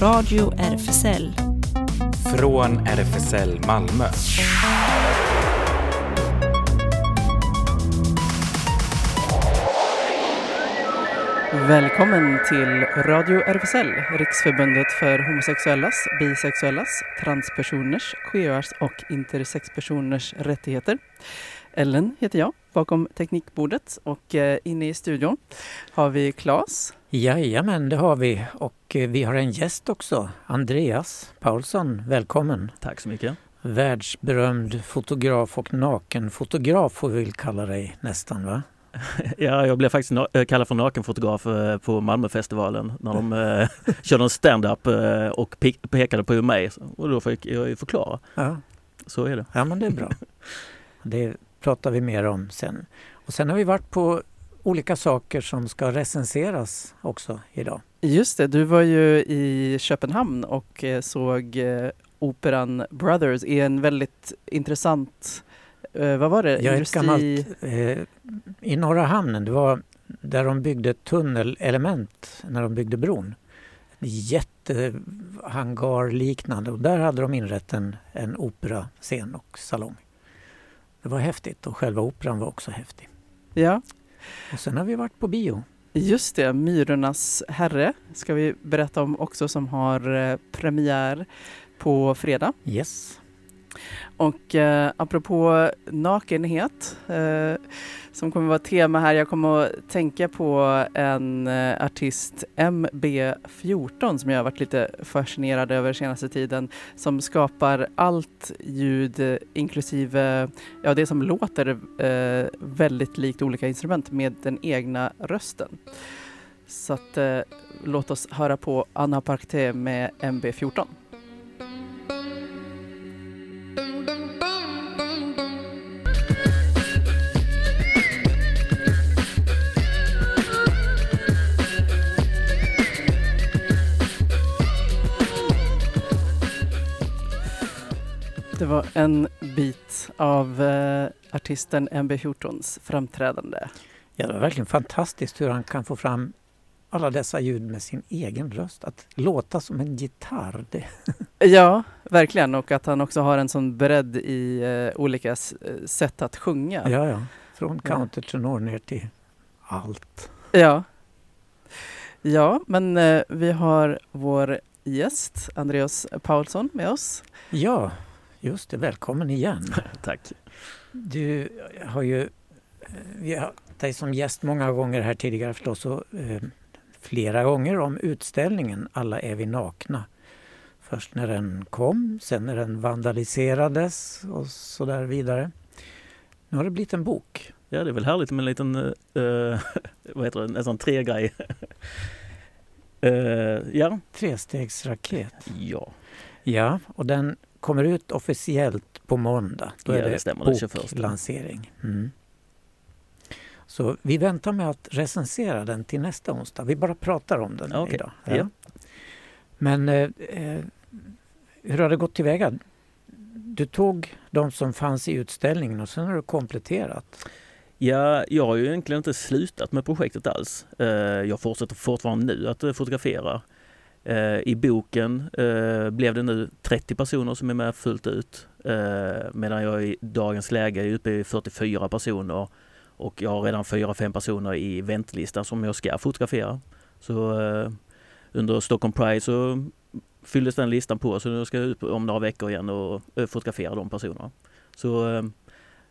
Radio RFSL. Från RFSL Malmö. Välkommen till Radio RFSL, Riksförbundet för homosexuellas, bisexuellas, transpersoners, queerars och intersexpersoners rättigheter. Ellen heter jag, bakom teknikbordet och eh, inne i studion har vi Claes. Jajamän, det har vi. Och eh, vi har en gäst också, Andreas Paulsson. Välkommen! Tack så mycket! Världsberömd fotograf och nakenfotograf får vi väl kalla dig nästan va? Ja, jag blev faktiskt kallad för nakenfotograf eh, på Malmöfestivalen när de eh, körde en stand-up eh, och pekade på mig. Och då fick jag ju förklara. Ja. Så är det. Ja, men det är bra. Det pratar vi mer om sen. Och sen har vi varit på olika saker som ska recenseras också idag. Just det, du var ju i Köpenhamn och såg operan Brothers i en väldigt intressant eh, vad var det? Ja, Industri... gammalt, eh, I Norra hamnen, det var där de byggde tunnelelement när de byggde bron. Jättehangarliknande och där hade de inrett en, en operascen och salong. Det var häftigt och själva operan var också häftig. Ja. Och sen har vi varit på bio. Just det, Myrornas herre ska vi berätta om också som har eh, premiär på fredag. Yes. Och eh, apropå nakenhet, eh, som kommer vara tema här, jag kommer att tänka på en eh, artist, MB14, som jag har varit lite fascinerad över senaste tiden, som skapar allt ljud, inklusive ja, det som låter eh, väldigt likt olika instrument med den egna rösten. Så att, eh, låt oss höra på Anna Parkte med MB14. Det var en bit av eh, artisten MB14s framträdande. Ja, det var verkligen fantastiskt hur han kan få fram alla dessa ljud med sin egen röst. Att låta som en gitarr. Det... Ja, verkligen. Och att han också har en sån bredd i eh, olika eh, sätt att sjunga. Ja, ja. Från countertenor ner till allt. Ja. Ja, men eh, vi har vår gäst Andreas Paulsson med oss. Ja, Just det, välkommen igen. Tack. Du har ju, vi har dig som gäst många gånger här tidigare förstås och eh, flera gånger om utställningen Alla är vi nakna. Först när den kom, sen när den vandaliserades och så där vidare. Nu har det blivit en bok. Ja, det är väl härligt med en liten, uh, vad heter det, nästan tre-grej. uh, ja. Trestegsraket. Ja. Ja, och den kommer ut officiellt på måndag. Då ja, är det, det stämmer, boklansering. Mm. Så vi väntar med att recensera den till nästa onsdag. Vi bara pratar om den okay. idag. Ja. ja. Men eh, eh, hur har det gått tillväga? Du tog de som fanns i utställningen och sen har du kompletterat. Ja, jag har ju egentligen inte slutat med projektet alls. Eh, jag fortsätter fortfarande nu att fotografera Eh, Eh, I boken eh, blev det nu 30 personer som är med fullt ut eh, medan jag i dagens läge är uppe i 44 personer och jag har redan 4-5 personer i väntelistan som jag ska fotografera. Så eh, under Stockholm Pride så fylldes den listan på så nu ska jag ut om några veckor igen och eh, fotografera de personerna. Så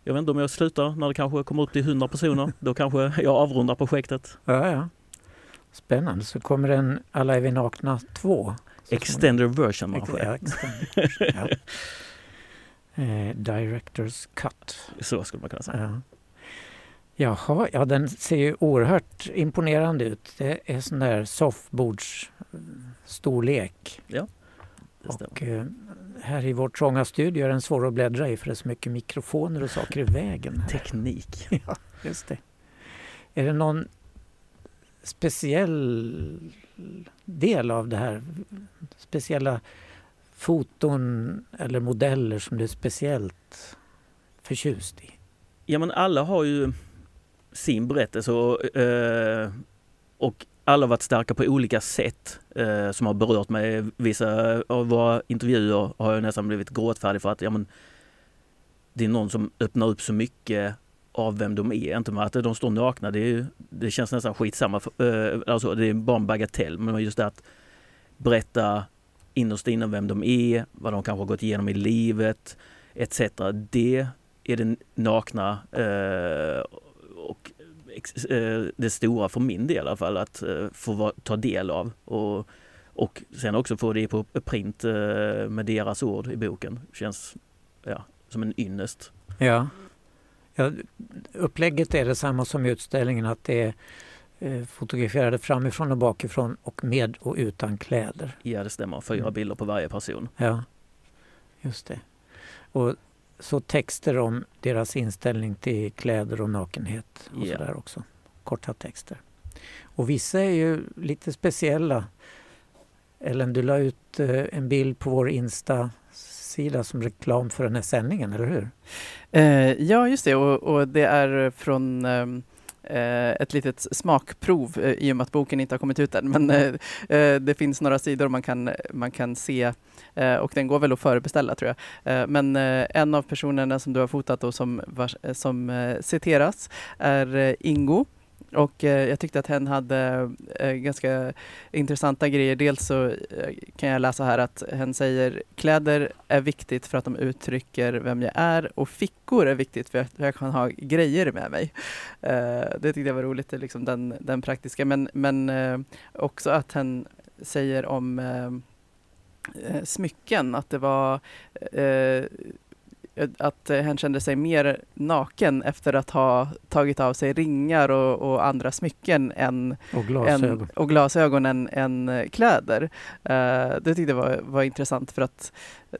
jag vet inte om jag slutar när det kanske kommer upp till 100 personer. Då kanske jag avrundar projektet. Ja, ja. Spännande. Så kommer en Alla är vi nakna 2. Extended version kanske? Ja, extended ja. Eh, directors cut. Så skulle man kunna säga. Ja. Jaha, ja den ser ju oerhört imponerande ut. Det är sån där soffbordsstorlek. Ja, det stämmer. Och, eh, här i vår trånga studio är den svår att bläddra i för det är så mycket mikrofoner och saker i vägen. Teknik. Ja, just det. Är det någon speciell del av det här? Speciella foton eller modeller som du är speciellt förtjust i? Ja men alla har ju sin berättelse och, eh, och alla varit starka på olika sätt eh, som har berört mig. Vissa av våra intervjuer har jag nästan blivit gråtfärdig för att ja, men, det är någon som öppnar upp så mycket av vem de är. Inte med att de står nakna, det, är, det känns nästan skitsamma. För, eh, alltså, det är bara en bagatell. Men just det att berätta innerst inne vem de är, vad de kanske har gått igenom i livet etc. Det är det nakna eh, och eh, det stora för min del i alla fall att eh, få ta del av. Och, och sen också få det på print eh, med deras ord i boken. Känns ja, som en ynnest. Ja ja. Upplägget är detsamma som i utställningen att det är fotograferade framifrån och bakifrån och med och utan kläder. Ja det stämmer, fyra mm. bilder på varje person. Ja, just det. Och så texter om deras inställning till kläder och nakenhet och yeah. sådär också. Korta texter. Och vissa är ju lite speciella. Ellen, du la ut eh, en bild på vår hemsida som reklam för den här sändningen, eller hur? Eh, ja, just det. Och, och det är från ehm, Eh, ett litet smakprov eh, i och med att boken inte har kommit ut än. Men eh, eh det finns några sidor man kan, man kan se eh, och den går väl att förbeställa tror jag. Eh, men en av personerna som du har fotat och som, som citeras är Ingo och eh, jag tyckte att hen hade eh, ganska intressanta grejer. Dels så eh, kan jag läsa här att hen säger kläder är viktigt för att de uttrycker vem jag är och fickor är viktigt för att jag kan ha grejer med mig. Eh, det tyckte jag var roligt, eh, liksom den, den praktiska. Men, men eh, också att hen säger om smycken, att det var att eh, han kände sig mer naken efter att ha tagit av sig ringar och, och andra smycken än, och glasögon, än, och glasögon än, än eh, kläder. Uh, det tyckte jag var, var intressant för att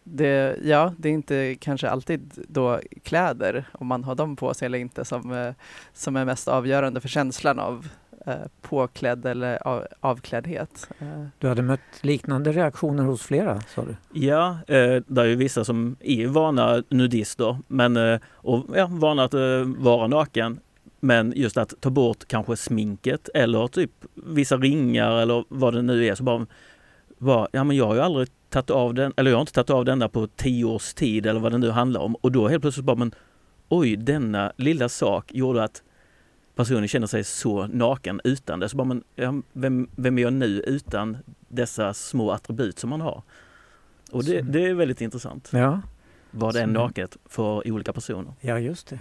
det, ja, det är inte kanske alltid då kläder, om man har dem på sig eller inte, som, som är mest avgörande för känslan av påklädd eller av, avkläddhet. Eh. Du hade mött liknande reaktioner hos flera, sa du? Ja, eh, det är ju vissa som är vana nudister men, och ja, vana att vara naken. Men just att ta bort kanske sminket eller typ vissa ringar eller vad det nu är. Så bara, bara ja men jag har ju aldrig tagit av den, eller jag har inte tagit av denna på tio års tid eller vad det nu handlar om. Och då helt plötsligt bara, men oj, denna lilla sak gjorde att personen känner sig så naken utan det. Så bara, men, ja, vem, vem är jag nu utan dessa små attribut som man har? Och det, det är väldigt intressant. Ja. Vad är naket för olika personer? Ja, just det.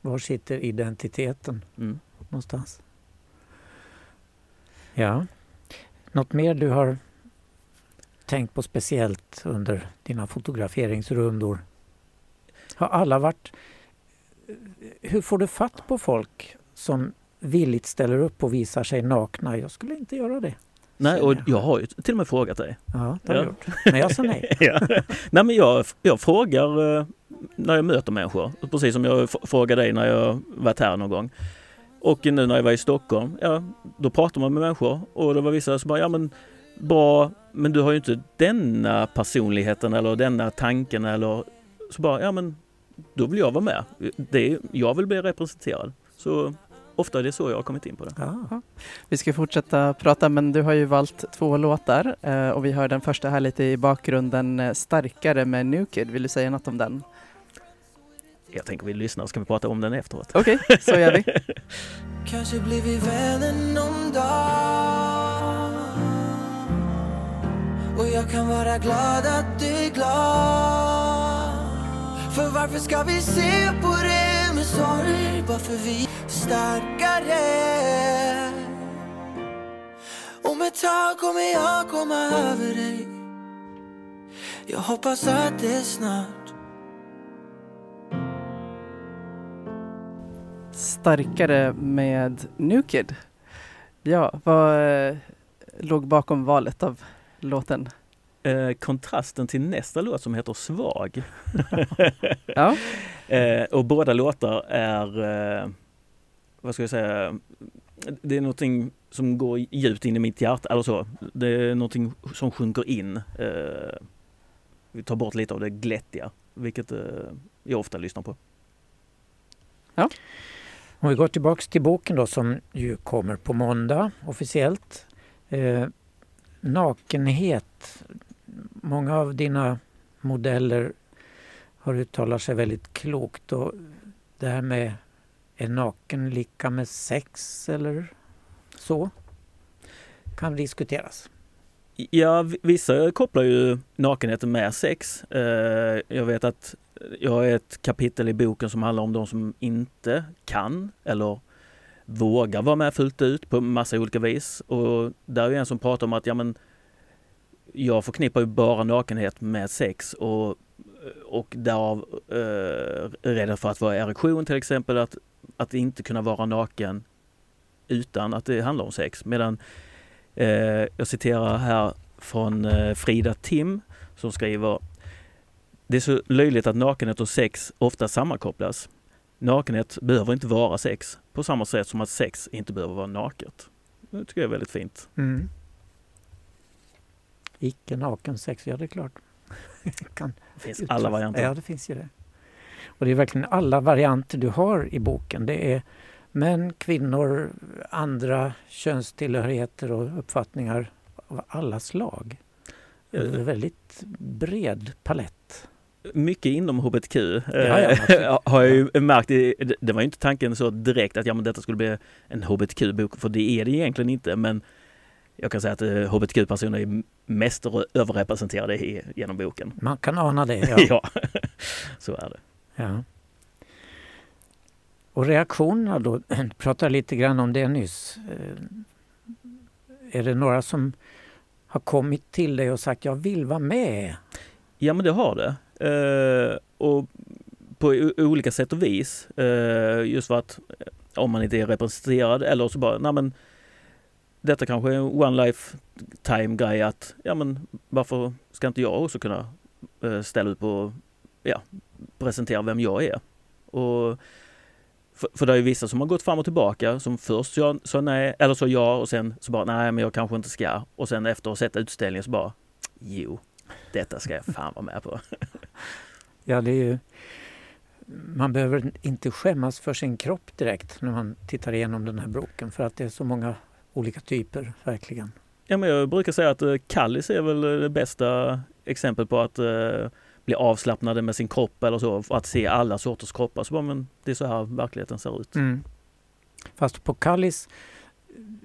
Var sitter identiteten mm. någonstans? Ja. Något mer du har tänkt på speciellt under dina fotograferingsrundor? Har alla varit... Hur får du fatt på folk som villigt ställer upp och visar sig nakna. Jag skulle inte göra det. Nej, och jag har ju till och med frågat dig. Ja, det har ja. gjort. Men jag sa nej. ja. Nej, men jag, jag frågar eh, när jag möter människor, precis som jag frågade dig när jag varit här någon gång. Och nu när jag var i Stockholm, ja, då pratar man med människor och det var vissa som bara, ja men bra, men du har ju inte denna personligheten eller denna tanken eller så bara, ja men då vill jag vara med. Det, jag vill bli representerad. Så ofta är det så jag har kommit in på det. Ja. Vi ska fortsätta prata men du har ju valt två låtar eh, och vi hör den första här lite i bakgrunden, eh, Starkare med Nukid. Vill du säga något om den? Jag tänker vi lyssnar och ska vi prata om den efteråt. Okej, okay, så gör vi. Kanske blir vi vänner någon dag Och jag kan vara glad att du är glad För varför ska vi se på det med sorg? Varför vi starkare Om ett tag kommer jag komma över dig Jag hoppas att det är snart Starkare med Nukid. Ja, vad eh, låg bakom valet av låten? Eh, kontrasten till nästa låt som heter Svag. ja. eh, och båda låtar är eh, vad ska jag säga, det är någonting som går djupt in i mitt hjärta, eller så. Det är någonting som sjunker in. Eh, vi tar bort lite av det glättiga, vilket eh, jag ofta lyssnar på. Ja. Om vi går tillbaks till boken då som ju kommer på måndag officiellt. Eh, nakenhet. Många av dina modeller har uttalat sig väldigt klokt och det här med är naken lika med sex eller så kan diskuteras. Ja, vissa kopplar ju nakenheten med sex. Eh, jag vet att jag har ett kapitel i boken som handlar om de som inte kan eller vågar vara med fullt ut på massa olika vis. Och där är en som pratar om att ja, men, jag förknippar ju bara nakenhet med sex och, och därav eh, rädd för att vara erektion till exempel, att, att inte kunna vara naken utan att det handlar om sex. Medan eh, jag citerar här från eh, Frida Tim som skriver Det är så löjligt att nakenhet och sex ofta sammankopplas. Nakenhet behöver inte vara sex på samma sätt som att sex inte behöver vara naket. Det tycker jag är väldigt fint. Mm. Icke naken sex, ja det är klart kan det finns alla varianter. Ja, det finns ju det. Och det är verkligen alla varianter du har i boken. Det är män, kvinnor, andra könstillhörigheter och uppfattningar av alla slag. Det är en väldigt bred palett. Mycket inom hbtq ja, ja, har jag ju märkt. Det var ju inte tanken så direkt att ja, men detta skulle bli en hbtq-bok, för det är det egentligen inte. Men jag kan säga att hbtq-personer är mest överrepresenterade genom boken. Man kan ana det, ja. ja, så är det. Ja. Och reaktionerna då, du pratade lite grann om det nyss. Är det några som har kommit till dig och sagt jag vill vara med? Ja men det har det. Eh, och på olika sätt och vis. Eh, just för att om man inte är representerad eller så bara, nej men detta kanske är en one lifetime grej att, ja men varför ska inte jag också kunna eh, ställa upp och ja, presentera vem jag är? Och för, för det är vissa som har gått fram och tillbaka som först sa nej eller sa ja och sen så bara nej men jag kanske inte ska. Och sen efter att ha sett utställningen så bara jo, detta ska jag fan vara med på. ja, det är ju... Man behöver inte skämmas för sin kropp direkt när man tittar igenom den här boken för att det är så många olika typer, verkligen. Ja, men jag brukar säga att eh, Kallis är väl det bästa exempel på att eh, bli avslappnade med sin kropp eller så, att se alla sorters kroppar. Så bara, men det är så här verkligheten ser ut. Mm. Fast på Kallis,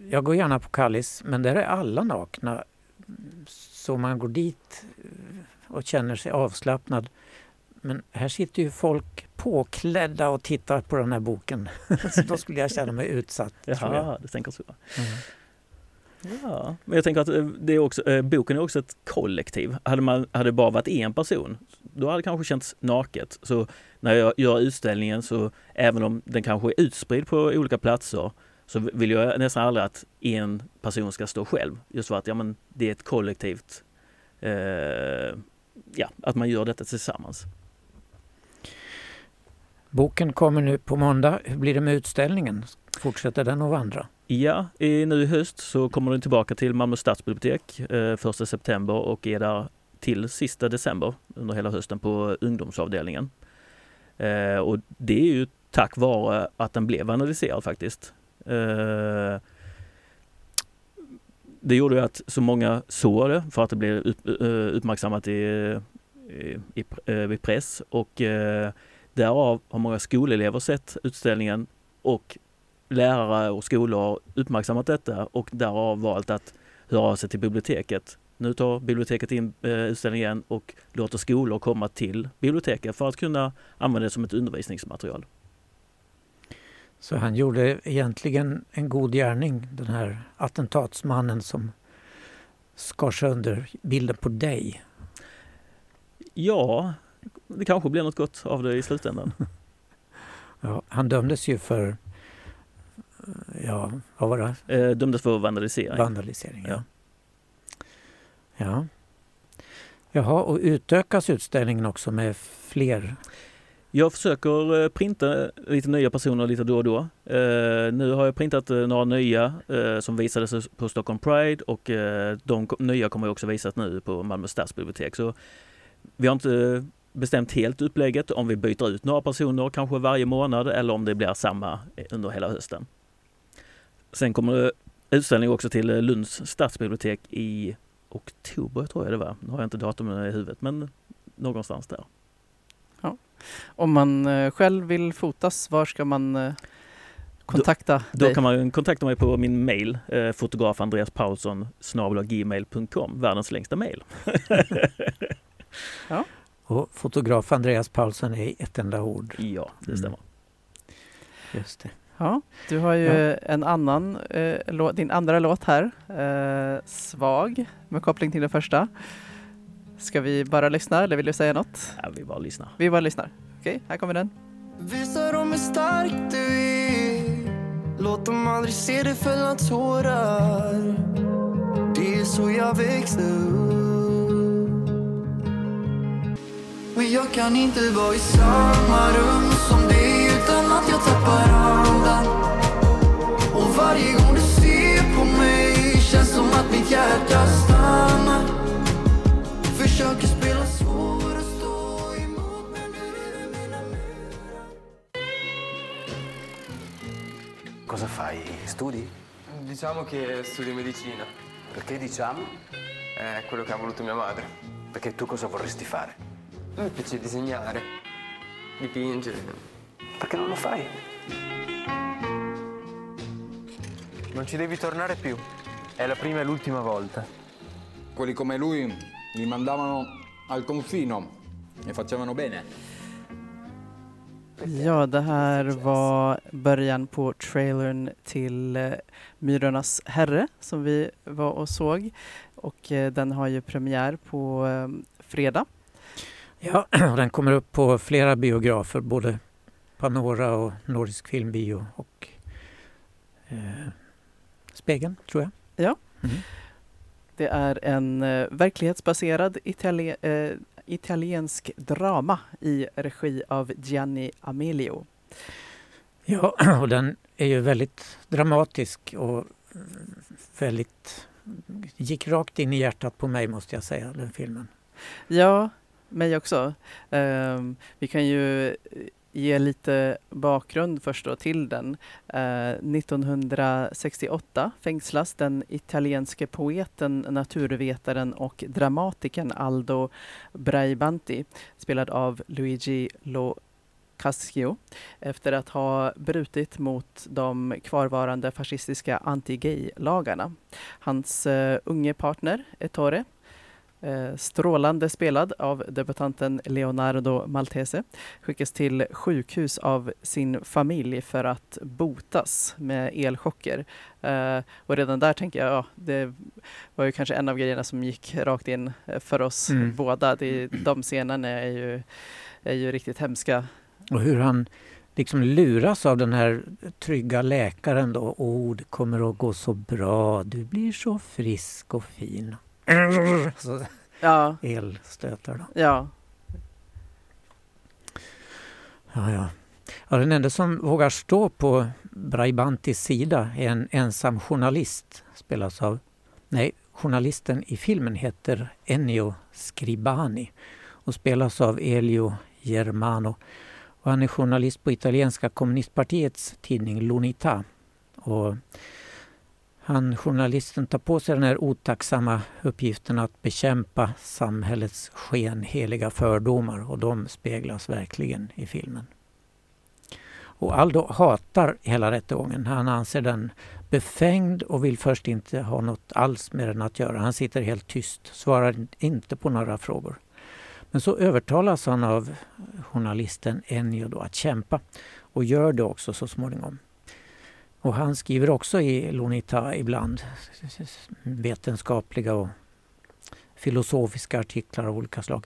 jag går gärna på Kallis, men där är alla nakna. Så man går dit eh, och känner sig avslappnad. Men här sitter ju folk påklädda och tittar på den här boken. så då skulle jag känna mig utsatt. Jaha, du tänker så. Mm. Ja, men jag tänker att eh, det är också, eh, boken är också ett kollektiv. Hade, man, hade bara varit en person, då hade det kanske känts naket. Så när jag gör utställningen så, även om den kanske är utspridd på olika platser, så vill jag nästan aldrig att en person ska stå själv. Just för att ja, men det är ett kollektivt, eh, ja, att man gör detta tillsammans. Boken kommer nu på måndag. Hur blir det med utställningen? Fortsätter den att vandra? Ja, nu i höst så kommer den tillbaka till Malmö stadsbibliotek eh, 1 september och är där till sista december under hela hösten på ungdomsavdelningen. Eh, och det är ju tack vare att den blev analyserad faktiskt. Eh, det gjorde ju att så många såg det för att det blev upp, eh, uppmärksammat i, i, i, eh, i press och eh, därav har många skolelever sett utställningen och lärare och skolor har uppmärksammat detta och därav valt att höra av sig till biblioteket. Nu tar biblioteket in eh, utställningen igen och låter skolor komma till biblioteket för att kunna använda det som ett undervisningsmaterial. Så han gjorde egentligen en god gärning, den här attentatsmannen som skar sönder bilden på dig? Ja, det kanske blir något gott av det i slutändan. ja, han dömdes ju för ja, vad var det? Eh, dömdes för vandalisering. Vandalisering, ja. ja. Jaha, och utökas utställningen också med fler? Jag försöker eh, printa lite nya personer lite då och då. Eh, nu har jag printat eh, några nya eh, som visades på Stockholm Pride och eh, de nya kommer också visas nu på Malmö stadsbibliotek. Så vi har inte bestämt helt upplägget om vi byter ut några personer kanske varje månad eller om det blir samma under hela hösten. Sen kommer det utställning också till Lunds stadsbibliotek i oktober tror jag det var. Nu har jag inte datumen i huvudet men någonstans där. Ja. Om man eh, själv vill fotas, var ska man eh, kontakta då, dig? Då kan man kontakta mig på min mail, eh, fotograf Andreas Paulsson gmail.com, världens längsta mail. ja. Och fotograf Andreas Paulsson är ett enda ord. Ja, det stämmer. Mm. Just det. Ja, du har ju ja. en annan, eh, låt, din andra låt här, eh, Svag, med koppling till den första. Ska vi bara lyssna eller vill du säga något? Ja, vi bara lyssnar. Vi bara lyssnar. Okej, okay, här kommer den. Visa dem hur stark du är Låt dem aldrig se dig fälla tårar Det är så jag växte upp Men jag kan inte vara i samma rum som dig utan att jag tappar andan Och varje gång du ser på mig känns som att mitt hjärta stannar Försöker spela svår och stå emot men nu river mina murar Cosa fai? Studi? Diciamo che studio medicina. Perché diciamo? È quello che ha voluto mia madre. Perché tu cosa vorresti fare? A me piace disegnare, dipingere. Perché non lo fai? Non ci devi tornare più. È la prima e l'ultima volta. Quelli come lui li mandavano al confino e facevano bene. Ja, det här var början på trailern till eh, Myrornas herre som vi var och såg. Och eh, den har ju premiär på eh, fredag. Ja, den kommer upp på flera biografer, både Panora och Nordisk filmbio och eh, Spegeln, tror jag. Ja. Mm. Det är en eh, verklighetsbaserad itali eh, italiensk drama i regi av Gianni Amelio. Ja, och den är ju väldigt dramatisk och väldigt gick rakt in i hjärtat på mig måste jag säga, den filmen. Ja, mig också. Um, vi kan ju eh, ge lite bakgrund först då till den. Eh, 1968 fängslas den italienske poeten, naturvetaren och dramatikern Aldo Braibanti, spelad av Luigi Lo Cascio efter att ha brutit mot de kvarvarande fascistiska anti-gay-lagarna. Hans uh, unge partner, Ettore, strålande spelad av debutanten Leonardo Maltese skickas till sjukhus av sin familj för att botas med elchocker. Eh, och redan där tänker jag, ja, det var ju kanske en av grejerna som gick rakt in för oss mm. båda. Det, de scenerna är ju, är ju riktigt hemska. Och hur han liksom luras av den här trygga läkaren då. Åh, oh, det kommer att gå så bra, du blir så frisk och fin. Så, ja. Elstötar då. Ja. Ja, ja. ja, den enda som vågar stå på Braibantis sida är en ensam journalist, spelas av... Nej, journalisten i filmen heter Ennio Scribani och spelas av Elio Germano. Och han är journalist på italienska kommunistpartiets tidning L'Unità. Och han, journalisten tar på sig den här otacksamma uppgiften att bekämpa samhällets skenheliga fördomar och de speglas verkligen i filmen. Och Aldo hatar hela rättegången. Han anser den befängd och vill först inte ha något alls med den att göra. Han sitter helt tyst, svarar inte på några frågor. Men så övertalas han av journalisten Ennio då att kämpa och gör det också så småningom. Och han skriver också i Lonita ibland vetenskapliga och filosofiska artiklar av olika slag.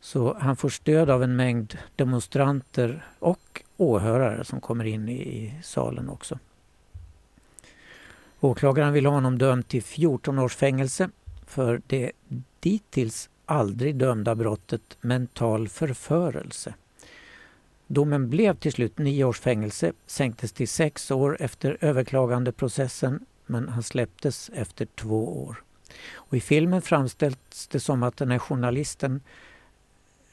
Så han får stöd av en mängd demonstranter och åhörare som kommer in i, salen också. Åklagaren vill ha honom dömd till 14 års fängelse för det dittills aldrig dömda brottet mental förförelse. Domen blev till slut nio års fängelse, sänktes till sex år efter överklagandeprocessen men han släpptes efter två år. Och I filmen framställs det som att den här journalisten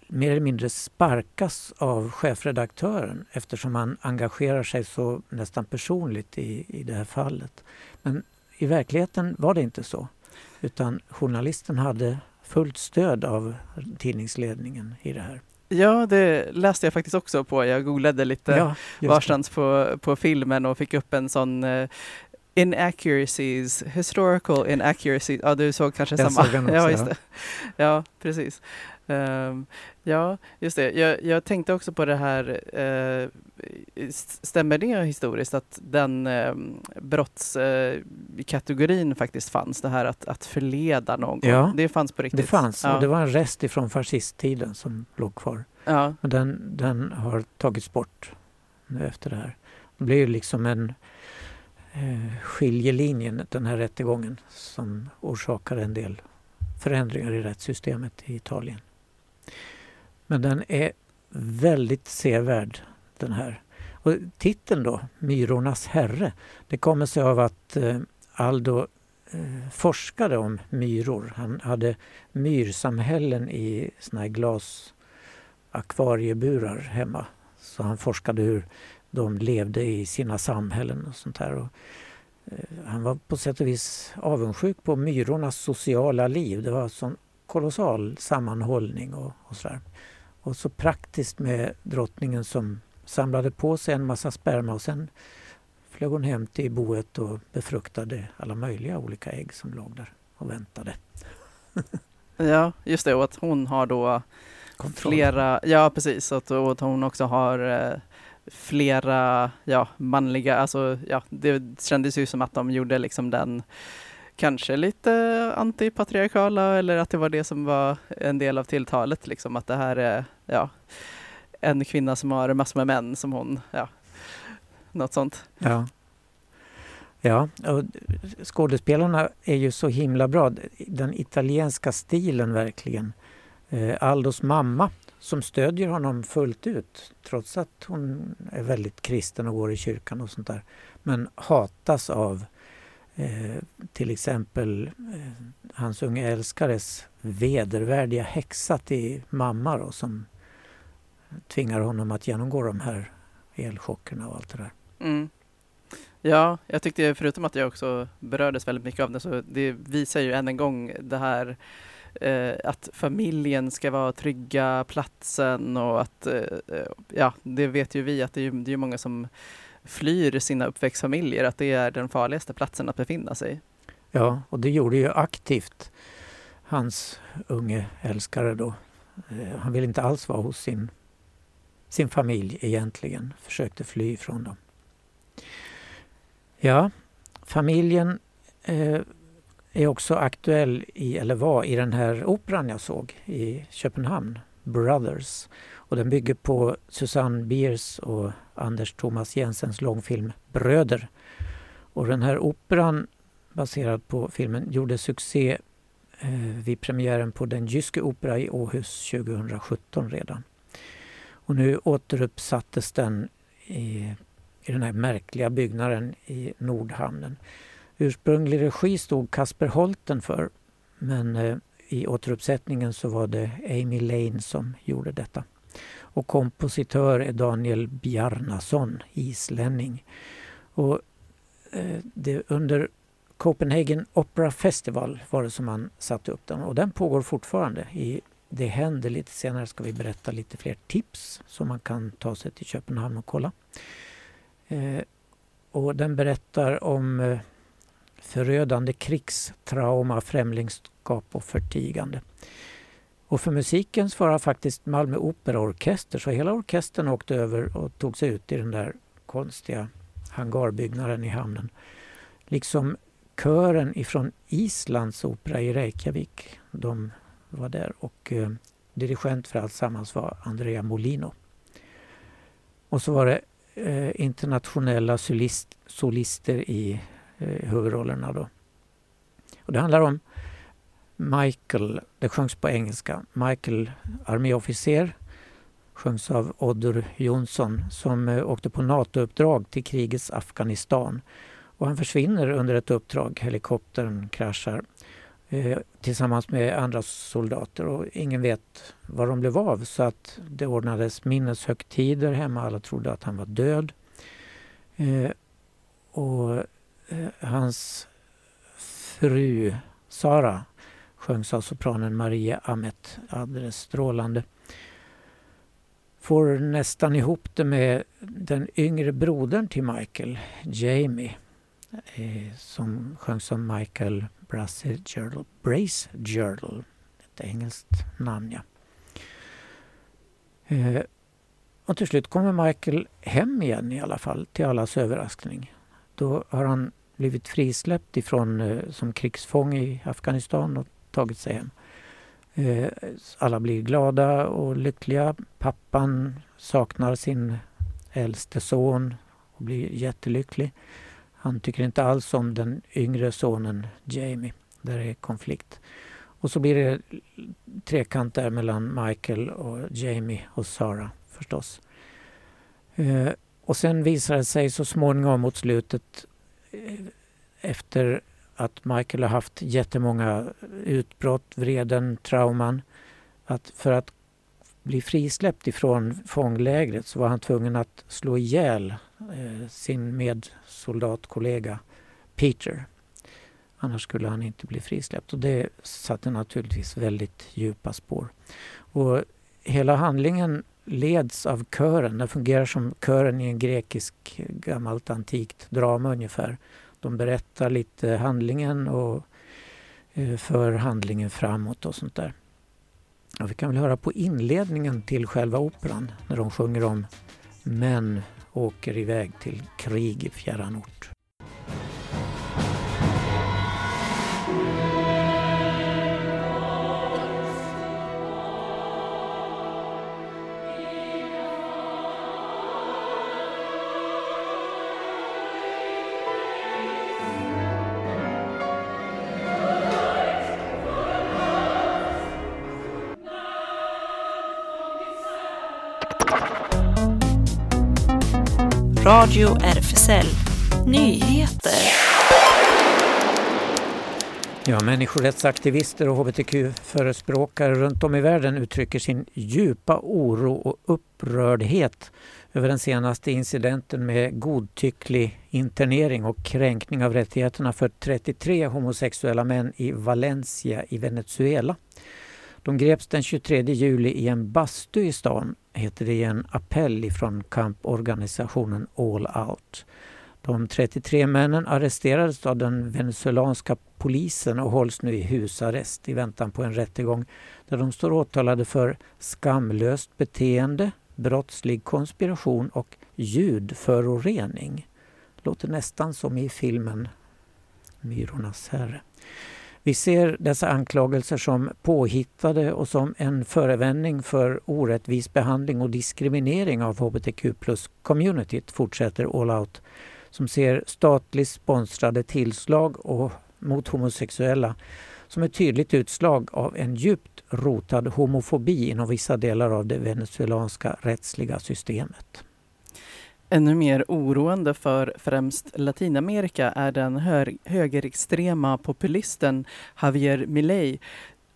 mer eller mindre sparkas av chefredaktören eftersom han engagerar sig så nästan personligt i, i det här fallet. Men i verkligheten var det inte så. Utan journalisten hade fullt stöd av tidningsledningen i det här. Ja, det läste jag faktiskt också på. Jag googlade lite Ja, varstans på, på filmen och fick upp en sån uh, inaccuracies, historical inaccuracies. Ja, du såg kanske Jag samma? såg också, ja, just det. Ja, precis. Ehm, ja, just det. Jag, jag tänkte också på det här, uh, stämmer det historiskt att den um, brottskategorin faktiskt fanns? Det här att, att förleda någon? Ja, det fanns på riktigt? Det fanns Ja. och det var en rest ifrån fascisttiden som låg kvar. Ja, Men den, den har tagits bort nu efter det här. Det blir ju liksom en eh, skiljelinje den här rättegången som orsakar en del förändringar i rättssystemet i Italien. Men den är väldigt sevärd den här. Och titeln då, Myrornas herre, det kommer sig av att eh, Aldo eh, forskade om myror. Han hade myrsamhällen i såna här glas akvarieburar hemma. Så han forskade hur de levde i sina samhällen och sånt här. Och, eh, han var på sätt och vis avundsjuk på myrornas sociala liv. Det var sån kolossal sammanhållning och, och sådär. Och så praktiskt med drottningen som samlade på sig en massa sperma och sen flög hon hem till boet och befruktade alla möjliga olika ägg som låg där och väntade. ja, just det. Och att hon har då Kontroll. flera, ja precis, att, och att hon också har eh, flera ja, manliga, alltså ja, det kändes ju som att de gjorde liksom den kanske lite antipatriarkala eller att det var det som var en del av tilltalet liksom att det här är ja, en kvinna som har massor med män som hon, ja, något sånt. Ja. Ja, och skådespelarna är ju så himla bra. Den italienska stilen verkligen. Eh, Aldos mamma som stödjer honom fullt ut trots att hon är väldigt kristen och går i kyrkan och sånt där. Men hatas av eh, till exempel eh, hans unge älskares vedervärdiga häxa till mamma då, som tvingar honom att genomgå de här elchockerna och allt det där. Mm. Ja, jag tyckte förutom att jag också berördes väldigt mycket av det så det visar ju än en gång det här eh, att familjen ska vara trygga platsen och att eh, eh ja, det vet ju vi att det är, ju- det är ju många som flyr sina uppväxtfamiljer, att det är den farligaste platsen att befinna sig. Ja, och det gjorde ju aktivt hans unge älskare då. Eh, han ville inte alls vara hos sin, sin familj egentligen, försökte fly från dem. Ja, familjen eh, är också aktuell i, eller var, i den här operan jag såg i Köpenhamn, Brothers. Och den bygger på Susanne Biers och Anders Thomas Jensens långfilm Bröder. Och den här operan baserad på filmen gjorde succé eh, vid premiären på Den Jyske Opera i Åhus 2017 redan. Och nu återuppsattes den i, i den här märkliga byggnaden i Nordhamnen. Ursprunglig regi stod Kasper Holten för men eh, i återuppsättningen så var det Amy Lane som gjorde detta. Och kompositör är Daniel Bjarnason, islänning. Och, eh, det, under Copenhagen Opera Festival var det som man satte upp den och den pågår fortfarande. I Det händer lite senare ska vi berätta lite fler tips som man kan ta sig till Köpenhamn och kolla. Eh, och den berättar om eh, förödande krigstrauma, främlingskap och förtigande. Och för musiken svarar faktiskt Malmö Operaorkester så hela orkestern åkte över och tog sig ut i den där konstiga hangarbyggnaden i hamnen. Liksom kören ifrån Islands opera i Reykjavik. De var där och eh, dirigent för alltsammans var Andrea Molino. Och så var det eh, internationella solist, solister i eh, huvudrollerna då. Och det handlar om Michael, det sjöngs på engelska, Michael arméofficer sjöngs av Oddur Jonsson som eh, åkte på NATO-uppdrag till krigets Afghanistan. Och han försvinner under ett uppdrag, helikoptern kraschar. eh, tillsammans med andra soldater och ingen vet vad de blev av så att det ordnades minneshögtider hemma. Alla trodde att han var död. Eh, och eh, hans fru Sara sjöngs av sopranen Maria Amet alldeles strålande. Får nästan ihop det med den yngre brodern till Michael, Jamie, eh, som sjöngs av Michael Brace Girdle. Brace Girdle, ett engelskt namn ja. Eh, och till slut kommer Michael hem igen i alla fall, till allas överraskning. Då har han blivit frisläppt ifrån eh, som krigsfånge i Afghanistan och tagit sig hem. Eh, alla blir glada och lyckliga. Pappan saknar sin äldste son och blir jättelycklig. Han tycker inte alls om den yngre sonen Jamie. Där är konflikt. Och så blir det trekant där mellan Michael och Jamie och Sara förstås. Eh, och sen visar det sig så småningom mot slutet eh, efter att Michael har haft jättemånga utbrott, vreden, trauman. Att för att bli frisläppt ifrån fånglägret så var han tvungen att slå ihjäl eh, sin medsoldatkollega Peter. Annars skulle han inte bli frisläppt och det satte naturligtvis väldigt djupa spår. Och hela handlingen leds av kören. Den fungerar som kören i en grekisk gammalt antikt drama ungefär. De berättar lite handlingen och eh, för handlingen framåt och sånt där. Och vi kan väl höra på inledningen till själva operan när de sjunger om män åker iväg till krig i fjärran ort. Radio RFSL Nyheter. Ja, människorättsaktivister och hbtq-förespråkare runt om i världen uttrycker sin djupa oro och upprördhet över den senaste incidenten med godtycklig internering och kränkning av rättigheterna för 33 homosexuella män i Valencia i Venezuela. De greps den 23 juli i en bastu i stan, heter det i en appell ifrån kamporganisationen All Out. De 33 männen arresterades av den venezuelanska polisen och hålls nu i husarrest i väntan på en rättegång där de står åtalade för skamlöst beteende, brottslig konspiration och ljudförorening. Låter nästan som i filmen Myrornas herre. Vi ser dessa anklagelser som påhittade och som en förevändning för orättvis behandling och diskriminering av hbtq plus-communityt, fortsätter All Out, som ser statligt sponsrade tillslag och mot homosexuella som ett tydligt utslag av en djupt rotad homofobi inom vissa delar av det venezuelanska rättsliga systemet. Ännu mer oroande för främst Latinamerika är den högerextrema populisten Javier Milei.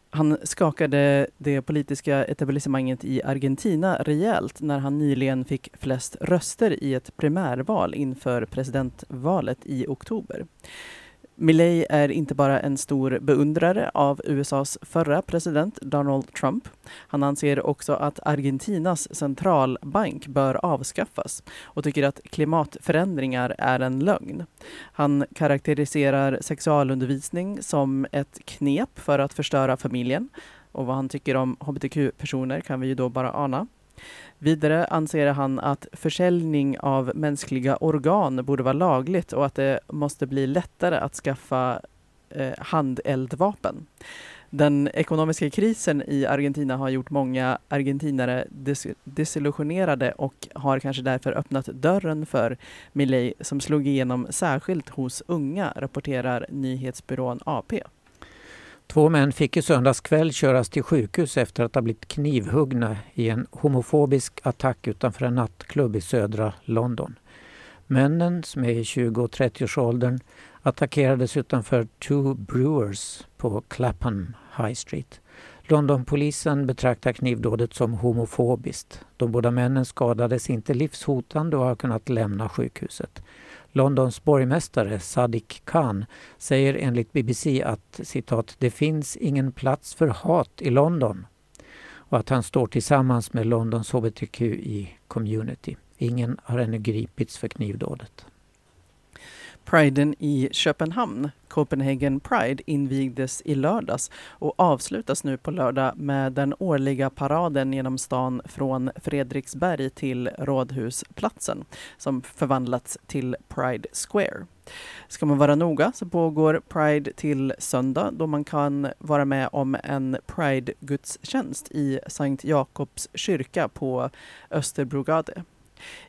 Han skakade det politiska etablissemanget i Argentina rejält när han nyligen fick flest röster i ett primärval inför presidentvalet i oktober. Milley är inte bara en stor beundrare av USAs förra president Donald Trump. Han anser också att Argentinas centralbank bör avskaffas och tycker att klimatförändringar är en lögn. Han karaktäriserar sexualundervisning som ett knep för att förstöra familjen och vad han tycker om hbtq-personer kan vi ju då bara ana. Vidare anser han att försäljning av mänskliga organ borde vara lagligt och att det måste bli lättare att skaffa eh, handeldvapen. Den ekonomiska krisen i Argentina har gjort många argentinare des desillusionerade och har kanske därför öppnat dörren för Milei som slog igenom särskilt hos unga, rapporterar nyhetsbyrån AP. Två män fick i söndags kväll köras till sjukhus efter att ha blivit knivhuggna i en homofobisk attack utanför en nattklubb i södra London. Männen, som är i 20 och 30-årsåldern, attackerades utanför Two Brewers på Clapham High Street. Londonpolisen betraktar knivdådet som homofobiskt. De båda männen skadades inte livshotande och har kunnat lämna sjukhuset. Londons borgmästare Sadiq Khan säger enligt BBC att citat, ”det finns ingen plats för hat i London” och att han står tillsammans med Londons hbtqi-community. Ingen har ännu gripits för knivdådet. Priden i Köpenhamn, Copenhagen Pride, invigdes i lördags och avslutas nu på lördag med den årliga paraden genom stan från Fredriksberg till Rådhusplatsen som förvandlats till Pride Square. Ska man vara noga så pågår Pride till söndag då man kan vara med om en Pride-gudstjänst i Sankt Jakobs kyrka på Österbrogade.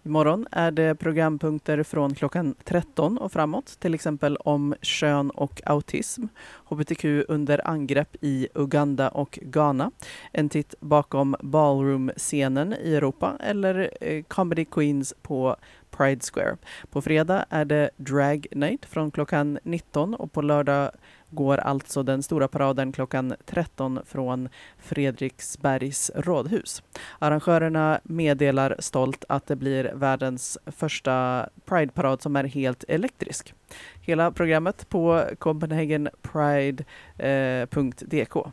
Imorgon är det programpunkter från klockan 13 och framåt, till exempel om kön och autism, hbtq under angrepp i Uganda och Ghana, en titt bakom ballroom-scenen i Europa eller eh, Comedy Queens på Pride Square. På fredag är det Drag Night från klockan 19 och på lördag går alltså den stora paraden klockan 13 från Fredriksbergs rådhus. Arrangörerna meddelar stolt att det blir världens första Pride-parad som är helt elektrisk. Hela programmet på copenhagenpride.dk. Eh,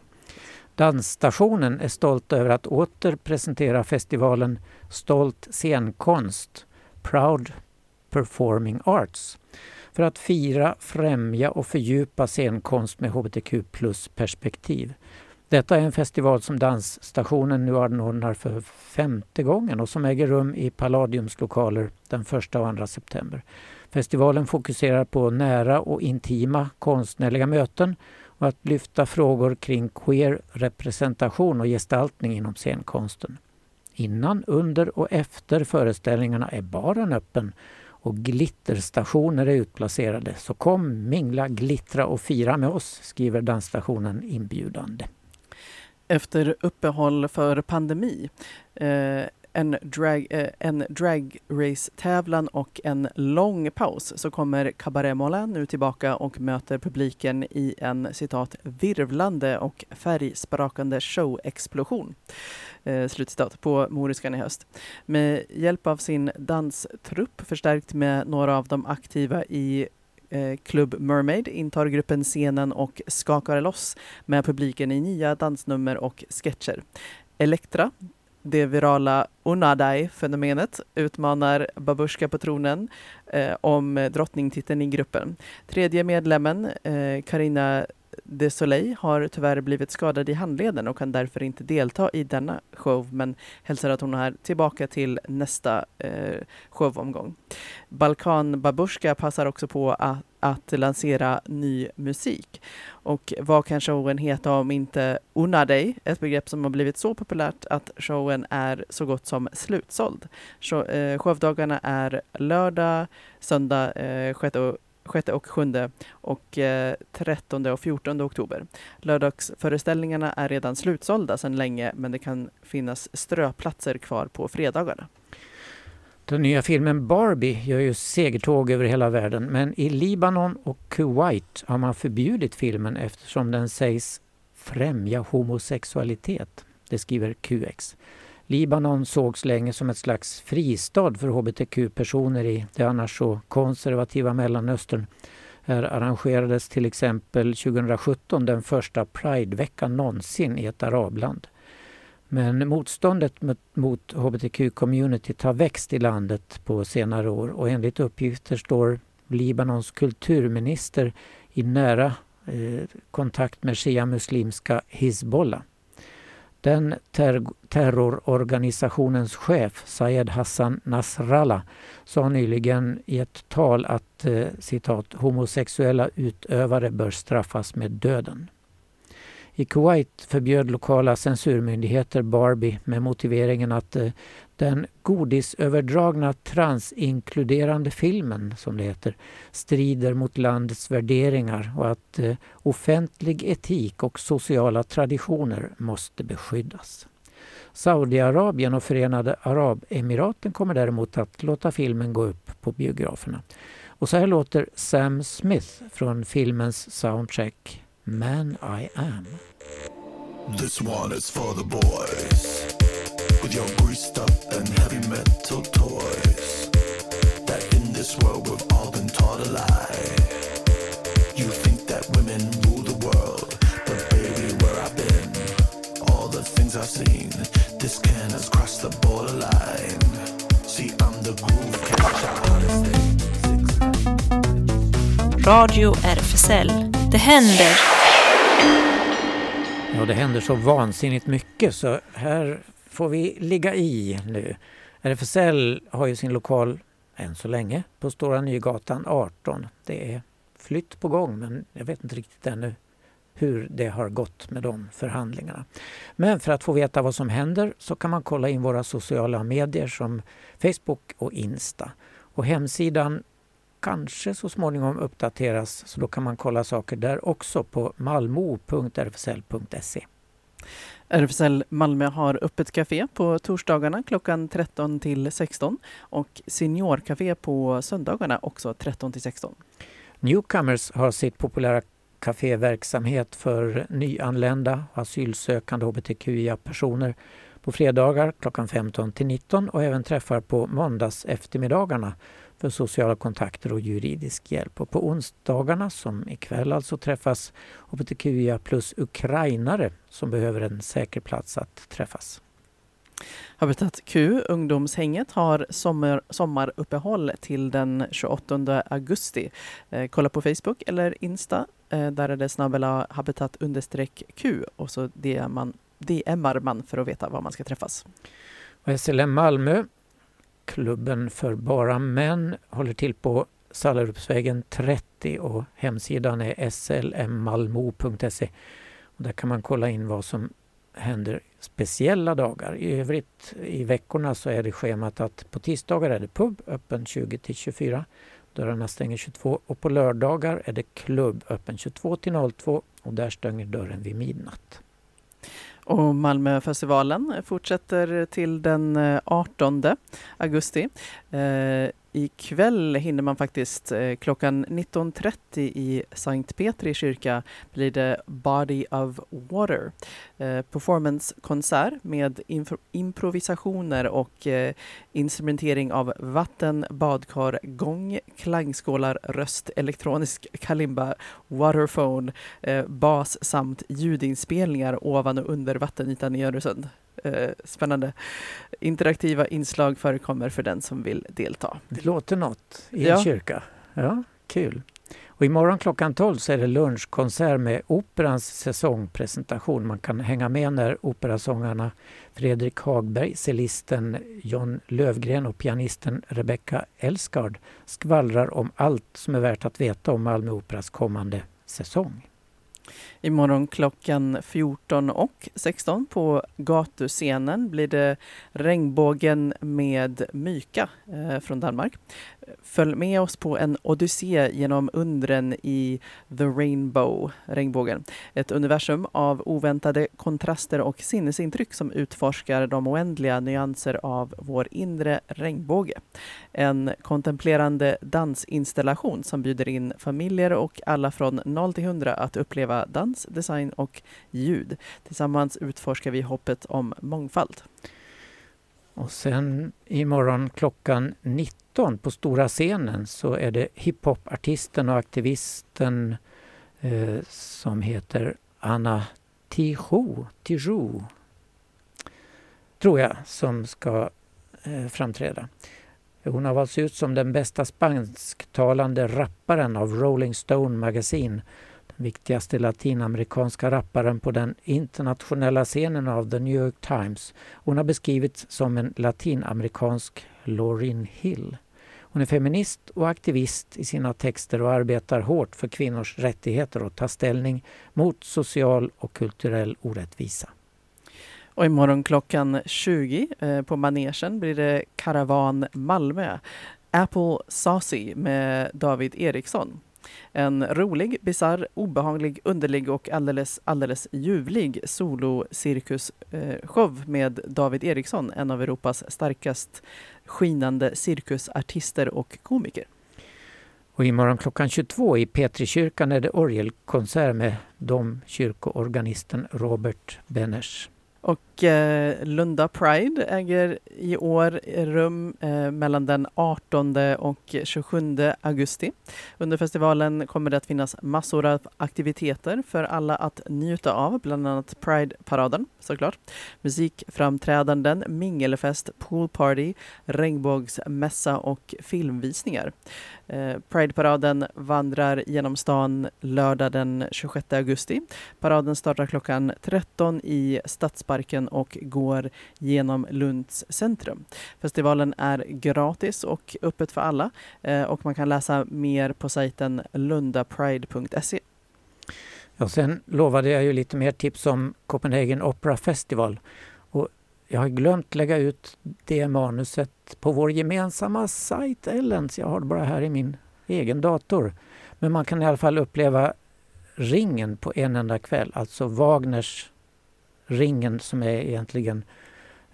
Dansstationen är stolt över att åter presentera festivalen Stolt scenkonst, Proud Performing Arts för att fira, främja och fördjupa scenkonst med hbtq plus-perspektiv. Detta är en festival som Dansstationen nu anordnar för femte gången och som äger rum i Palladiums lokaler den 1 och 2 september. Festivalen fokuserar på nära och intima konstnärliga möten och att lyfta frågor kring queer representation och gestaltning inom scenkonsten. Innan, under och efter föreställningarna är baren öppen och glitterstationer är utplacerade. Så kom, mingla, glittra och fira med oss, skriver dansstationen inbjudande. Efter uppehåll för pandemi eh, en, drag, eh, en dragrace-tävlan och en lång paus så kommer Cabaret Moulin nu tillbaka och möter publiken i en citat virvlande och färgsprakande showexplosion. Eh, slutcitat på Moriskan i höst. Med hjälp av sin danstrupp förstärkt med några av de aktiva i eh, Club Mermaid intar gruppen scenen och skakar loss med publiken i nya dansnummer och sketcher. Elektra, det virala Unadai-fenomenet utmanar Babushka på tronen eh, om drottningtiteln i gruppen. Tredje medlemmen, eh, Karina de Soleil har tyvärr blivit skadad i handleden och kan därför inte delta i denna show men hälsar att hon är tillbaka till nästa eh, showomgång. Balkan Babushka passar också på att, att lansera ny musik. Och vad kan showen heta om inte Unadej, ett begrepp som har blivit så populärt att showen är så gott som slutsåld. Show, eh, showdagarna är lördag, söndag eh, 6 6 och 7 och eh, 13 och 14 oktober. Lördagsföreställningarna är redan slutsålda sedan länge men det kan finnas ströplatser kvar på fredagarna. Den nya filmen Barbie gör ju segertåg över hela världen men i Libanon och Kuwait har man förbjudit filmen eftersom den sägs främja homosexualitet. Det skriver QX. Libanon sågs länge som ett slags fristad för hbtq-personer i det annars så konservativa Mellanöstern. Här arrangerades till exempel 2017 den första Prideveckan någonsin i ett arabland. Men motståndet mot hbtq-communityt har växt i landet på senare år och enligt uppgifter står Libanons kulturminister i nära eh, kontakt med shia-muslimska Hizbollah. Den ter terrororganisationens chef Sayed Hassan Nasrallah sa nyligen i ett tal att eh, citat, homosexuella utövare bör straffas med döden. I Kuwait förbjöd lokala censurmyndigheter Barbie med motiveringen att eh, den godisöverdragna transinkluderande filmen, som det heter, strider mot landets värderingar och att eh, offentlig etik och sociala traditioner måste beskyddas. Saudiarabien och Förenade Arabemiraten kommer däremot att låta filmen gå upp på biograferna. Och så här låter Sam Smith från filmens soundtrack Man I Am. This one is for the boys with your greased up and heavy metal toys. That in this world we've all been taught a lie. You think that women rule the world, but baby, where I've been, all the things I've seen, this can has crossed the borderline. See, I'm the groove catcher. Radio RFSL. Det händer! Ja, det händer så vansinnigt mycket så här får vi ligga i nu. RFSL har ju sin lokal, än så länge, på Stora Nygatan 18. Det är flytt på gång men jag vet inte riktigt ännu hur det har gått med de förhandlingarna. Men för att få veta vad som händer så kan man kolla in våra sociala medier som Facebook och Insta. Och hemsidan kanske så småningom uppdateras så då kan man kolla saker där också på malmo.rfsl.se. RFSL Malmö har öppet café på torsdagarna klockan 13 till 16 och seniorkafé på söndagarna också 13 till 16. Newcomers har sitt populära kaféverksamhet för nyanlända, asylsökande hbtqia-personer på fredagar klockan 15 till 19 och även träffar på måndags eftermiddagarna för sociala kontakter och juridisk hjälp. Och på onsdagarna, som ikväll alltså, träffas hbtqia plus ukrainare som behöver en säker plats att träffas. Habitat Q, ungdomshänget, har sommar, sommaruppehåll till den 28 augusti. Eh, kolla på Facebook eller Insta. Eh, där är det snabbela habitat Q och så DMar man, man för att veta var man ska träffas. Och SLM Malmö klubben för bara män håller till på Sallerupsvägen 30 och hemsidan är slmmalmo.se. Där kan man kolla in vad som händer speciella dagar. I övrigt i veckorna så är det schemat att på tisdagar är det pub öppen 20 till 24. Dörrarna stänger 22 och på lördagar är det klubb öppen 22 till 02 och där stänger dörren vid midnatt. Och Malmöfestivalen fortsätter till den eh, 18 augusti. Eh, Ikväll hinner man faktiskt eh, klockan 19.30 i Sankt Petri kyrka blir det Body of Water. Eh, performancekonsert med improvisationer och eh, instrumentering av vatten, badkar, gång, klangskålar, röst, elektronisk kalimba, waterphone, eh, bas samt ljudinspelningar ovan och under vattenytan i Öresund. Eh, spännande. Interaktiva inslag förekommer för den som vill delta. Det låter något i en ja. kyrka. Ja, kul. Och imorgon klockan 12 så är det lunchkonsert med Operans säsongpresentation. Man kan hänga med när operasångarna Fredrik Hagberg, cellisten John Lövgren och pianisten Rebecca Elskard skvallrar om allt som är värt att veta om Malmö Operas kommande säsong. Imorgon klockan 14 och 16 på gatuscenen blir det Regnbågen med Myka eh, från Danmark. Följ med oss på en odyssé genom undren i The Rainbow, regnbågen. Ett universum av oväntade kontraster och sinnesintryck som utforskar de oändliga nyanser av vår inre regnbåge. En kontemplerande dansinstallation som bjuder in familjer och alla från 0 till 100 att uppleva dans, design och ljud. Tillsammans utforskar vi hoppet om mångfald. Och sen imorgon klockan 19 på stora scenen så är det hiphopartisten och aktivisten eh, som heter Anna Tijou, Tijou, tror jag, som ska eh, framträda. Hon har valts ut som den bästa spansktalande rapparen av Rolling Stone Magazine Den viktigaste latinamerikanska rapparen på den internationella scenen av The New York Times. Hon har beskrivits som en latinamerikansk Lauryn Hill. Hon är feminist och aktivist i sina texter och arbetar hårt för kvinnors rättigheter och tar ställning mot social och kulturell orättvisa. Och imorgon klockan 20 eh, på manegen blir det Karavan Malmö. Apple Saucy med David Eriksson. En rolig, bizarr, obehaglig, underlig och alldeles, alldeles ljuvlig solocirkusshow med David Eriksson, en av Europas starkast skinande cirkusartister och komiker. Och imorgon klockan 22 i Petrikyrkan är det orgelkonsert med domkyrkoorganisten Robert Benners. Och eh, Lunda Pride äger i år rum eh, mellan den 18 och 27 augusti. Under festivalen kommer det att finnas massor av aktiviteter för alla att njuta av, bland annat Pride-paraden såklart. Musikframträdanden, mingelfest, poolparty, regnbågsmässa och filmvisningar. Eh, Pride-paraden vandrar genom stan lördag den 26 augusti. Paraden startar klockan 13 i Stadsparken och går genom Lunds centrum. Festivalen är gratis och öppet för alla eh, och man kan läsa mer på sajten lundapride.se. Ja, sen lovade jag ju lite mer tips om Copenhagen Opera Festival. Och jag har glömt lägga ut det manuset på vår gemensamma sajt Ellens. Jag har det bara här i min egen dator. Men man kan i alla fall uppleva Ringen på en enda kväll, alltså Wagners Ringen som är egentligen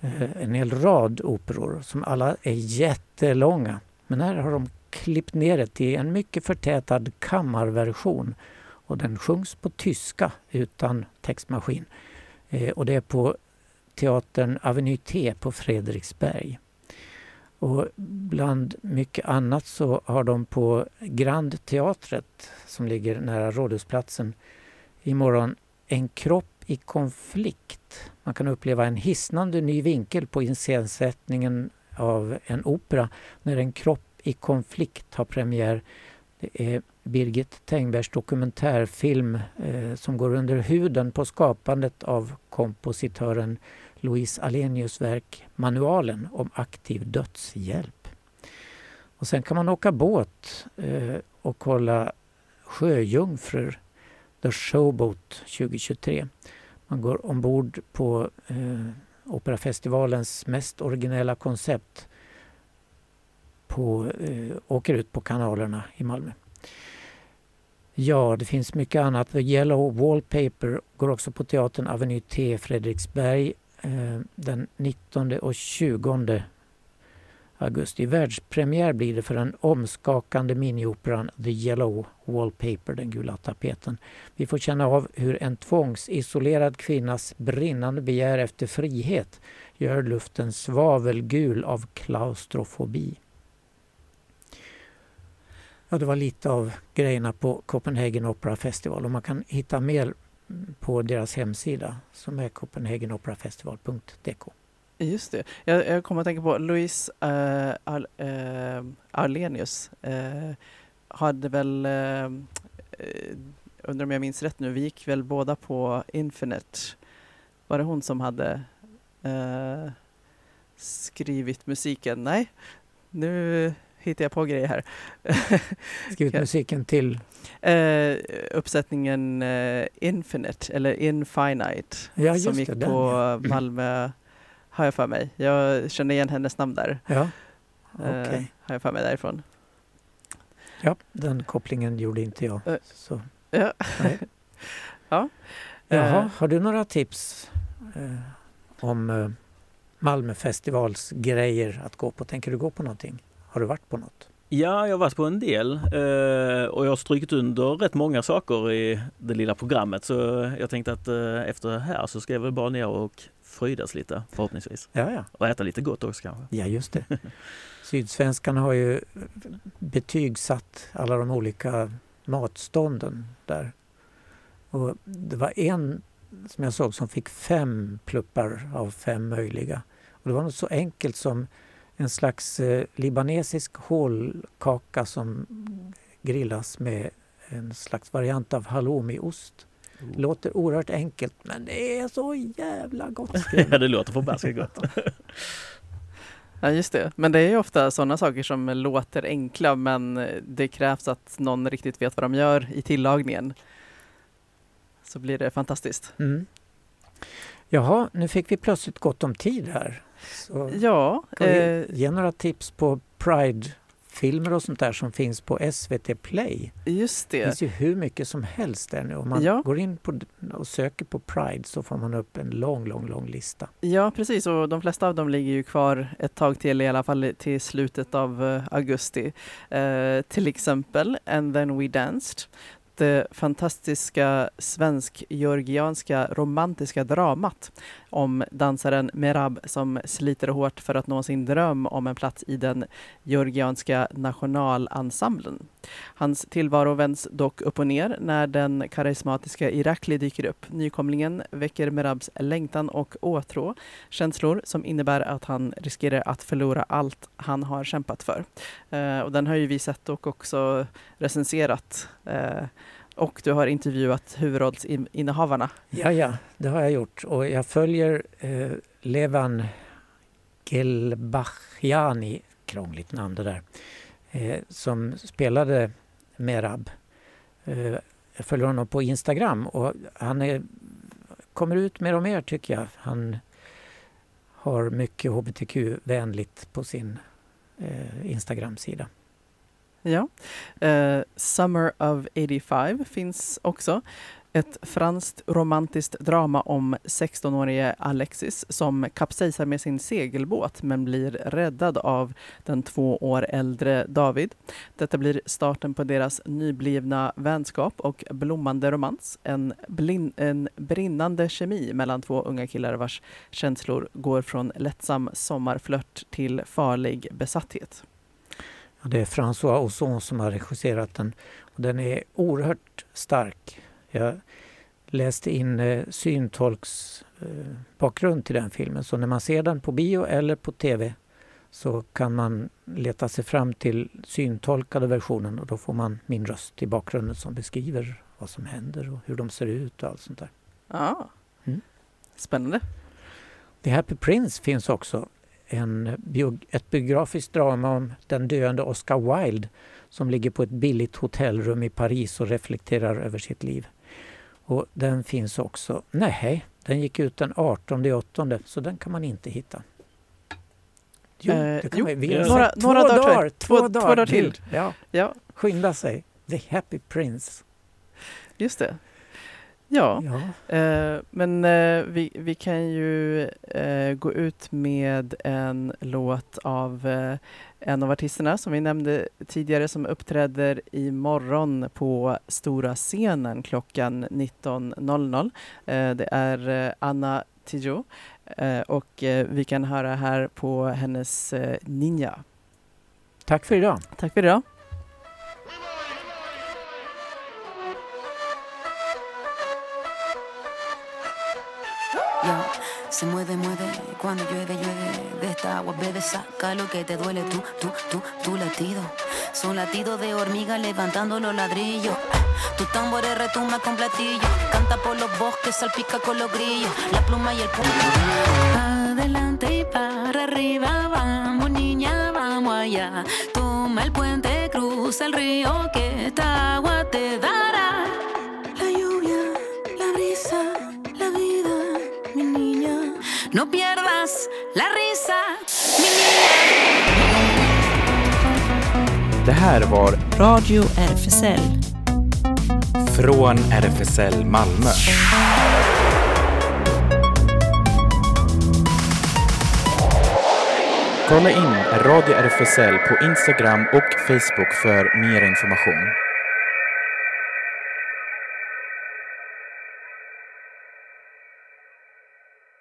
eh, en hel rad operor som alla är jättelånga. Men här har de klippt ner det till en mycket förtätad kammarversion och den sjungs på tyska utan textmaskin. Eh, och det är på teatern Avenue T på Fredriksberg. Och bland mycket annat så har de på Grand Teatret som ligger nära Rådhusplatsen imorgon En kropp i konflikt. Man kan uppleva en hisnande ny vinkel på iscensättningen av en opera när En kropp i konflikt har premiär. Det är Birgit Tengbergs dokumentärfilm eh, som går under huden på skapandet av kompositören Louise Alenius verk Manualen om aktiv dödshjälp. Och sen kan man åka båt eh, och kolla Sjöjungfrur, The Showboat 2023. Man går ombord på eh, Operafestivalens mest originella koncept på, eh, åker ut på kanalerna i Malmö. Ja, det finns mycket annat. The Yellow Wallpaper går också på teatern Avenue T Fredriksberg eh, den 19 och 20 augusti. Världspremiär blir det för den omskakande minioperan The Yellow Wallpaper, den gula tapeten. Vi får känna av hur en tvångsisolerad kvinnas brinnande begär efter frihet gör luften svavelgul av klaustrofobi. Ja, det var lite av grejerna på Copenhagen Opera Festival och man kan hitta mer på deras hemsida som är copenhagenoperafestival.dk. Just det. Jag, jag kommer att tänka på Louise uh, Ar, uh, Arlenius uh, hade väl, undrar om jag minns rätt nu, vi gick väl båda på Infinite. Var det hon som hade skrivit musiken? Nej, nu hittar jag på grejer här. Skrivit musiken till? Uh, uppsättningen Infinite, eller Infinite, ja, som gick det, på ja. Malmö, har jag för mig. Jag känner igen hennes namn där. Ja, okay. uh, har jag för mig därifrån. Ja, den kopplingen gjorde inte jag. Så. Ja. ja. Jaha, har du några tips om Malmöfestivals grejer att gå på? Tänker du gå på någonting? Har du varit på något? Ja, jag har varit på en del eh, och jag har strykit under rätt många saker i det lilla programmet. Så jag tänkte att eh, efter det här så ska jag väl bara ner och frydas lite förhoppningsvis. Ja, ja. Och äta lite gott också kanske. Ja, just det. Sydsvenskan har ju betygsatt alla de olika matstånden där. Och det var en som jag såg som fick fem pluppar av fem möjliga. Och det var något så enkelt som en slags eh, libanesisk hålkaka som grillas med en slags variant av halloumiost. Oh. Låter oerhört enkelt men det är så jävla gott. ja, det låter förbaskat gott. ja, just det. Men det är ju ofta sådana saker som låter enkla men det krävs att någon riktigt vet vad de gör i tillagningen. Så blir det fantastiskt. Mm. Jaha, nu fick vi plötsligt gott om tid här. Så ja. Eh, ge några tips på Pride filmer och sånt där som finns på SVT Play. Just Det det. finns ju hur mycket som helst där nu. Om man Ja. går in på, och söker på Pride så får man upp en lång, lång, lång lista. Ja, precis. Och de flesta av dem ligger ju kvar ett tag till, i alla fall till slutet av eh, augusti. Eh, till exempel And then we danced. Det fantastiska svensk-georgianska romantiska dramat om dansaren Merab som sliter hårt för att nå sin dröm om en plats i den georgianska nationalensemblen. Hans tillvaro vänds dock upp och ner när den karismatiska Irakli dyker upp. Nykomlingen väcker Merabs längtan och åtrå, känslor som innebär att han riskerar att förlora allt han har kämpat för. Eh, och den har ju vi sett och också recenserat. Eh, och du har intervjuat huvudrollsinnehavarna. Ja, ja, det har jag gjort. Och jag följer eh, Levan Gelbachjani, krångligt namn det där, eh, som spelade Merab. Eh, jag följer honom på Instagram och han är, kommer ut mer och mer tycker jag. Han har mycket hbtq-vänligt på sin eh, Instagram-sida. Ja. Eh, Summer of 85 finns också. Ett franskt romantiskt drama om 16-årige Alexis som kapsejsar med sin segelbåt men blir räddad av den två år äldre David. Detta blir starten på deras nyblivna vänskap och blommande romans. En, blin- en brinnande kemi mellan två unga killar vars känslor går från lättsam sommarflört till farlig besatthet. Det är François Ozon som har regisserat den och den är oerhört stark. Jag läste in eh, syntolks eh, bakgrund till den filmen så när man ser den på bio eller på tv så kan man leta sig fram till syntolkade versionen och då får man min röst i bakgrunden som beskriver vad som händer och hur de ser ut och allt sånt där. Ja. Mm. Spännande. The Happy Prince finns också. En ett biografiskt drama om den döende Oscar Wilde som ligger på ett billigt hotellrum i Paris och reflekterar över sitt liv. Och den finns också. Nej, den gick ut den 18 augusti så den kan man inte hitta. Jo, Eh, det kan jo, man, har några- sett några två dagar dagar, Två- två, två dagar, dagar till. till. Ja, Ja, skynda sig. The Happy Prince. just det. Ja, Ja. eh, men eh, vi, vi kan ju eh, gå ut med en låt av eh, en av artisterna som vi nämnde tidigare som uppträder imorgon på stora scenen klockan 19.00. Eh, det är eh, Anna Tijo och vi kan höra här på hennes Ninja. Tack för idag. Tack för idag. Se mueve, mueve, cuando llueve, llueve, de esta agua bebe, saca lo que te duele, tú, tú, tú, tu latido. Son latidos de hormiga levantando los ladrillos. Tu tambores retumba con platillo, canta por los bosques, salpica con los grillos, la pluma y el punto. Adelante y para arriba, vamos niña, vamos allá. Toma el puente, cruza el río, que esta agua te dará. No pierdas la risa, mi Det här var Radio RFSL. Från RFSL Malmö. Kolla in Radio RFSL på Instagram och Facebook för mer information.